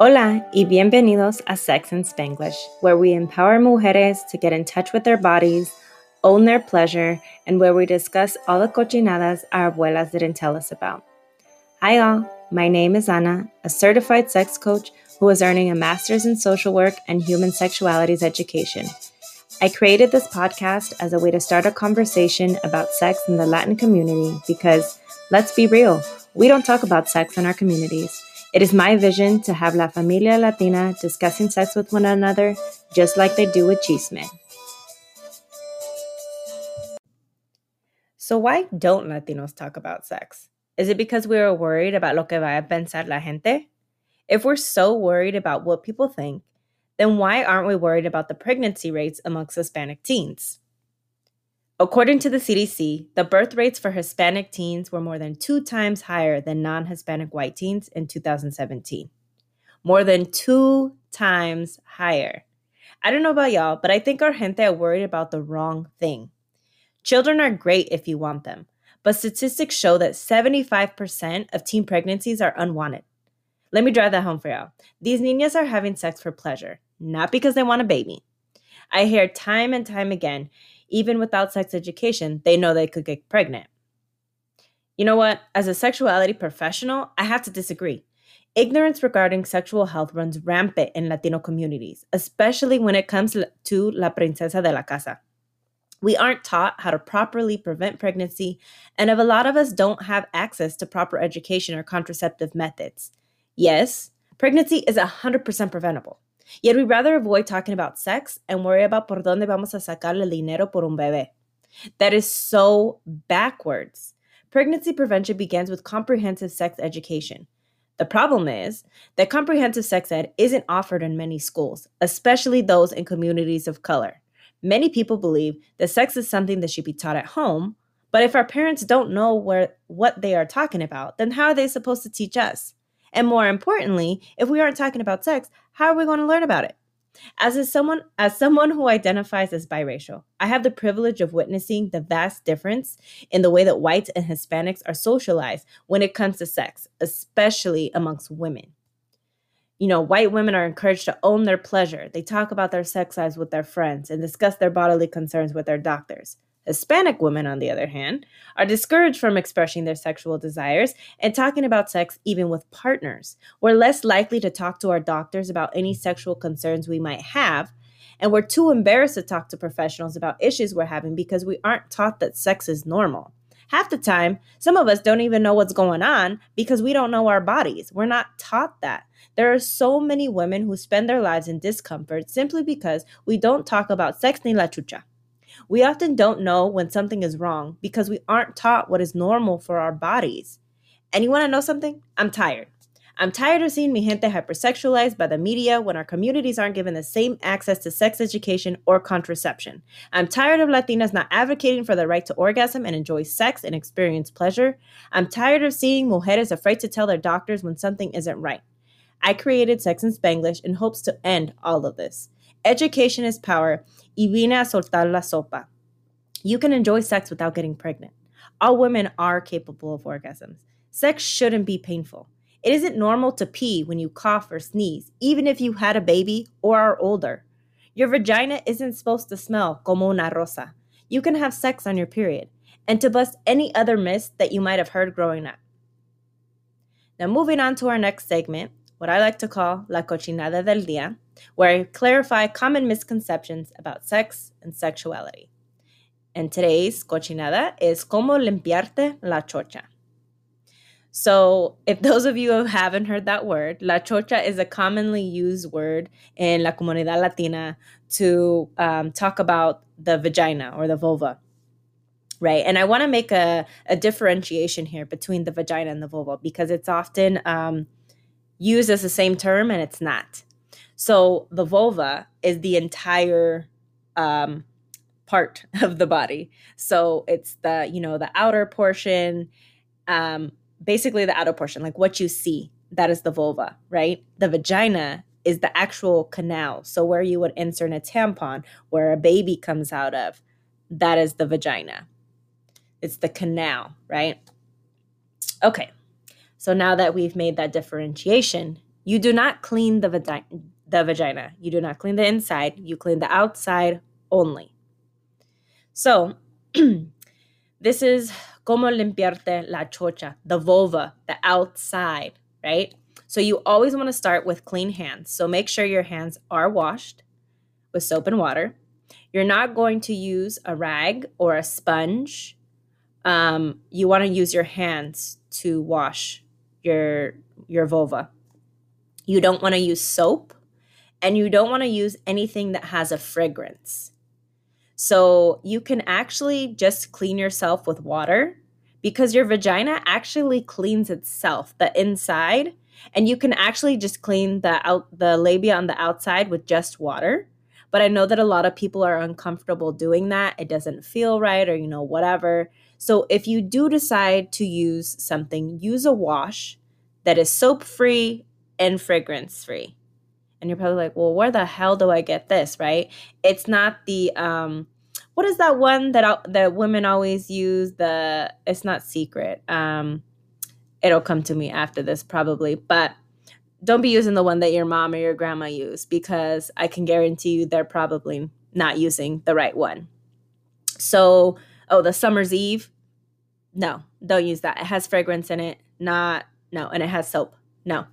Hola y bienvenidos a Sex in Spanglish, where we empower mujeres to get in touch with their bodies, own their pleasure, and where we discuss all the cochinadas our abuelas didn't tell us about. Hi, all. My name is Ana, a certified sex coach who is earning a master's in social work and human sexualities education. I created this podcast as a way to start a conversation about sex in the Latin community because, let's be real, we don't talk about sex in our communities. It is my vision to have La Familia Latina discussing sex with one another just like they do with chisme. So, why don't Latinos talk about sex? Is it because we are worried about lo que vaya a pensar la gente? If we're so worried about what people think, then why aren't we worried about the pregnancy rates amongst Hispanic teens? According to the CDC, the birth rates for Hispanic teens were more than two times higher than non Hispanic white teens in 2017. More than two times higher. I don't know about y'all, but I think our gente are worried about the wrong thing. Children are great if you want them, but statistics show that 75% of teen pregnancies are unwanted. Let me drive that home for y'all. These niñas are having sex for pleasure, not because they want a baby. I hear time and time again even without sex education, they know they could get pregnant. You know what? As a sexuality professional, I have to disagree. Ignorance regarding sexual health runs rampant in Latino communities, especially when it comes to la princesa de la casa. We aren't taught how to properly prevent pregnancy, and a lot of us don't have access to proper education or contraceptive methods. Yes, pregnancy is 100% preventable. Yet we rather avoid talking about sex and worry about por dónde vamos a sacar el dinero por un bebé. That is so backwards. Pregnancy prevention begins with comprehensive sex education. The problem is that comprehensive sex ed isn't offered in many schools, especially those in communities of color. Many people believe that sex is something that should be taught at home, but if our parents don't know where what they are talking about, then how are they supposed to teach us? And more importantly, if we aren't talking about sex, how are we going to learn about it? As a someone as someone who identifies as biracial, I have the privilege of witnessing the vast difference in the way that whites and Hispanics are socialized when it comes to sex, especially amongst women. You know, white women are encouraged to own their pleasure. They talk about their sex lives with their friends and discuss their bodily concerns with their doctors. Hispanic women, on the other hand, are discouraged from expressing their sexual desires and talking about sex even with partners. We're less likely to talk to our doctors about any sexual concerns we might have, and we're too embarrassed to talk to professionals about issues we're having because we aren't taught that sex is normal. Half the time, some of us don't even know what's going on because we don't know our bodies. We're not taught that. There are so many women who spend their lives in discomfort simply because we don't talk about sex ni la chucha. We often don't know when something is wrong because we aren't taught what is normal for our bodies. And you want to know something? I'm tired. I'm tired of seeing mi gente hypersexualized by the media when our communities aren't given the same access to sex education or contraception. I'm tired of Latinas not advocating for the right to orgasm and enjoy sex and experience pleasure. I'm tired of seeing mujeres afraid to tell their doctors when something isn't right. I created Sex in Spanglish in hopes to end all of this. Education is power, y vine a soltar la sopa. You can enjoy sex without getting pregnant. All women are capable of orgasms. Sex shouldn't be painful. It isn't normal to pee when you cough or sneeze, even if you had a baby or are older. Your vagina isn't supposed to smell como una rosa. You can have sex on your period, and to bust any other myths that you might have heard growing up. Now, moving on to our next segment, what I like to call La Cochinada del Día, where I clarify common misconceptions about sex and sexuality. And today's cochinada is como limpiarte la chocha. So, if those of you who haven't heard that word, la chocha is a commonly used word in la comunidad latina to um, talk about the vagina or the vulva, right? And I want to make a, a differentiation here between the vagina and the vulva because it's often um, used as the same term and it's not. So the vulva is the entire um, part of the body. So it's the, you know, the outer portion, um, basically the outer portion, like what you see, that is the vulva, right? The vagina is the actual canal. So where you would insert a tampon, where a baby comes out of, that is the vagina. It's the canal, right? Okay. So now that we've made that differentiation, You do not clean the vagina. The vagina. You do not clean the inside. You clean the outside only. So, this is como limpiarte la chocha, the vulva, the outside, right? So you always want to start with clean hands. So make sure your hands are washed with soap and water. You're not going to use a rag or a sponge. Um, you want to use your hands to wash your your vulva. You don't want to use soap and you don't want to use anything that has a fragrance. So you can actually just clean yourself with water because your vagina actually cleans itself, the inside, and you can actually just clean the out the labia on the outside with just water. But I know that a lot of people are uncomfortable doing that. It doesn't feel right or you know whatever. So if you do decide to use something, use a wash that is soap free and fragrance free. And you're probably like, "Well, where the hell do I get this?" right? It's not the um what is that one that that women always use the it's not secret. Um it'll come to me after this probably, but don't be using the one that your mom or your grandma use because I can guarantee you they're probably not using the right one. So, oh, the summer's eve. No, don't use that. It has fragrance in it. Not no, and it has soap. No.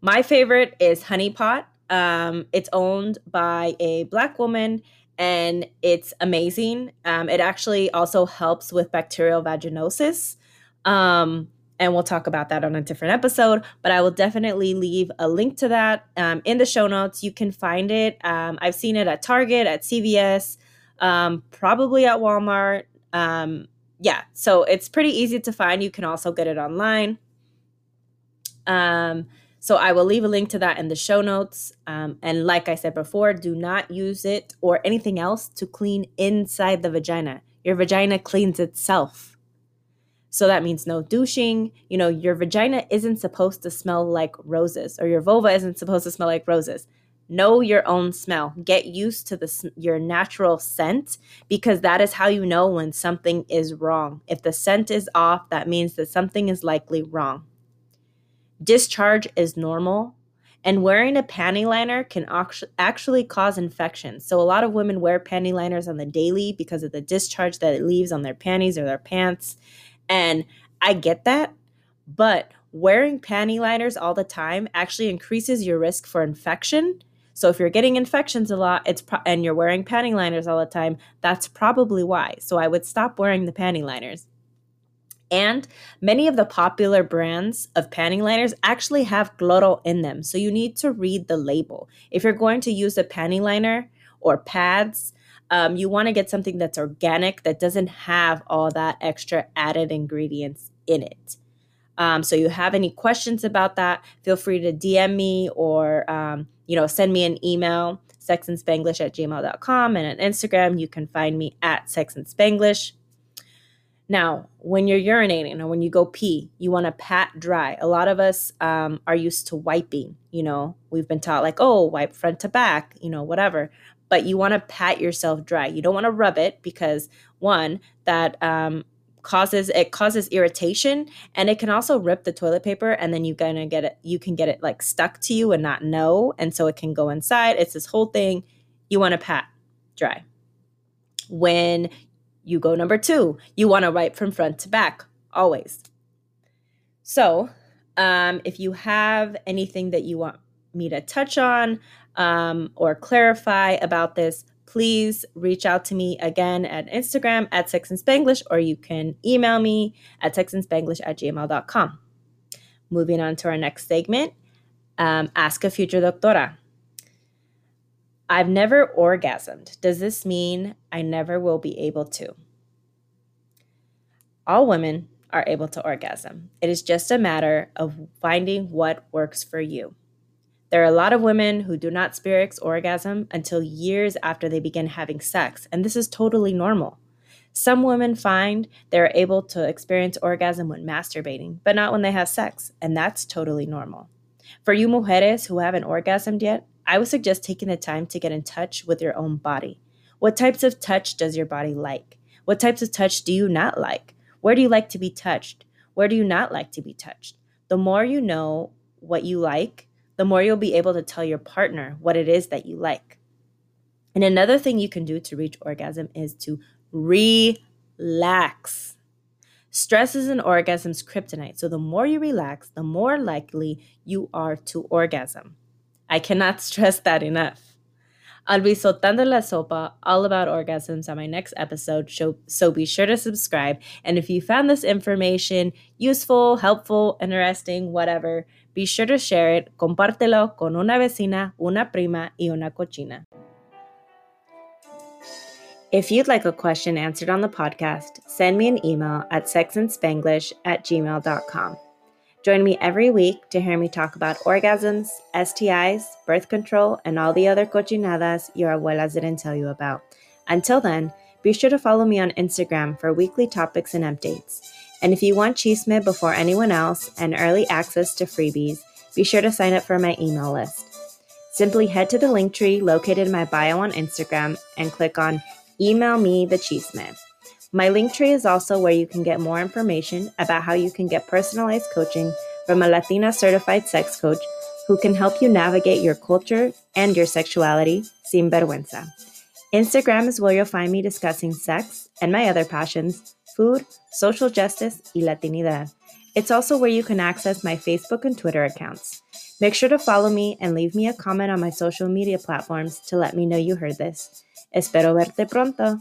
My favorite is Honey Pot. Um, it's owned by a black woman and it's amazing. Um, it actually also helps with bacterial vaginosis. Um, and we'll talk about that on a different episode. But I will definitely leave a link to that um, in the show notes. You can find it. Um, I've seen it at Target, at CVS, um, probably at Walmart. Yeah, so it's pretty easy to find. You can also get it online. Um, so I will leave a link to that in the show notes. Um, and like I said before, do not use it or anything else to clean inside the vagina. Your vagina cleans itself. So that means no douching. You know, your vagina isn't supposed to smell like roses or your vulva isn't supposed to smell like roses. Know your own smell. Get used to the your natural scent because that is how you know when something is wrong. If the scent is off, that means that something is likely wrong. Discharge is normal and wearing a panty liner can actually cause infections. So, a lot of women wear panty liners on the daily because of the discharge that it leaves on their panties or their pants. And I get that, but wearing panty liners all the time actually increases your risk for infection. So if you're getting infections a lot, it's pro- and you're wearing panty liners all the time, that's probably why. So I would stop wearing the panty liners. And many of the popular brands of panty liners actually have cloro in them. So you need to read the label. If you're going to use a panty liner or pads, um, you want to get something that's organic that doesn't have all that extra added ingredients in it. Um, so you have any questions about that, feel free to DM me or, um, you know, send me an email, sexandspanglish at gmail.com. And on Instagram, you can find me at sexandspanglish. Now, when you're urinating or when you go pee, you want to pat dry. A lot of us um, are used to wiping. You know, we've been taught like, oh, wipe front to back, you know, whatever but you want to pat yourself dry. You don't want to rub it because one that um, causes it causes irritation and it can also rip the toilet paper and then you're gonna get it you can get it like stuck to you and not know and so it can go inside it's this whole thing you want to pat dry when you go number two you want to write from front to back always so um, if you have anything that you want me to touch on um, or clarify about this, please reach out to me again at Instagram at Sex and Spanglish, or you can email me at sexandspanglish at gmail.com. Moving on to our next segment um, Ask a Future Doctora. I've never orgasmed. Does this mean I never will be able to? All women are able to orgasm. It is just a matter of finding what works for you. There are a lot of women who do not experience orgasm until years after they begin having sex, and this is totally normal. Some women find they're able to experience orgasm when masturbating, but not when they have sex, and that's totally normal. For you mujeres who haven't orgasmed yet, I would suggest taking the time to get in touch with your own body. What types of touch does your body like? What types of touch do you not like? Where do you like to be touched? Where do you not like to be touched? The more you know what you like, the more you'll be able to tell your partner what it is that you like. And another thing you can do to reach orgasm is to relax. Stress is an orgasm's kryptonite, so the more you relax, the more likely you are to orgasm. I cannot stress that enough. I'll be soltando la sopa all about orgasms on my next episode, so be sure to subscribe. And if you found this information useful, helpful, interesting, whatever, be sure to share it. Compártelo con una vecina, una prima y una cochina. If you'd like a question answered on the podcast, send me an email at sexandspanglish at gmail.com. Join me every week to hear me talk about orgasms, STIs, birth control, and all the other cochinadas your abuelas didn't tell you about. Until then, be sure to follow me on Instagram for weekly topics and updates. And if you want chisme before anyone else and early access to freebies, be sure to sign up for my email list. Simply head to the Linktree located in my bio on Instagram and click on email me the chisme. My Linktree is also where you can get more information about how you can get personalized coaching from a Latina certified sex coach who can help you navigate your culture and your sexuality sin vergüenza. Instagram is where you'll find me discussing sex and my other passions, food, social justice, y Latinidad. It's also where you can access my Facebook and Twitter accounts. Make sure to follow me and leave me a comment on my social media platforms to let me know you heard this. Espero verte pronto.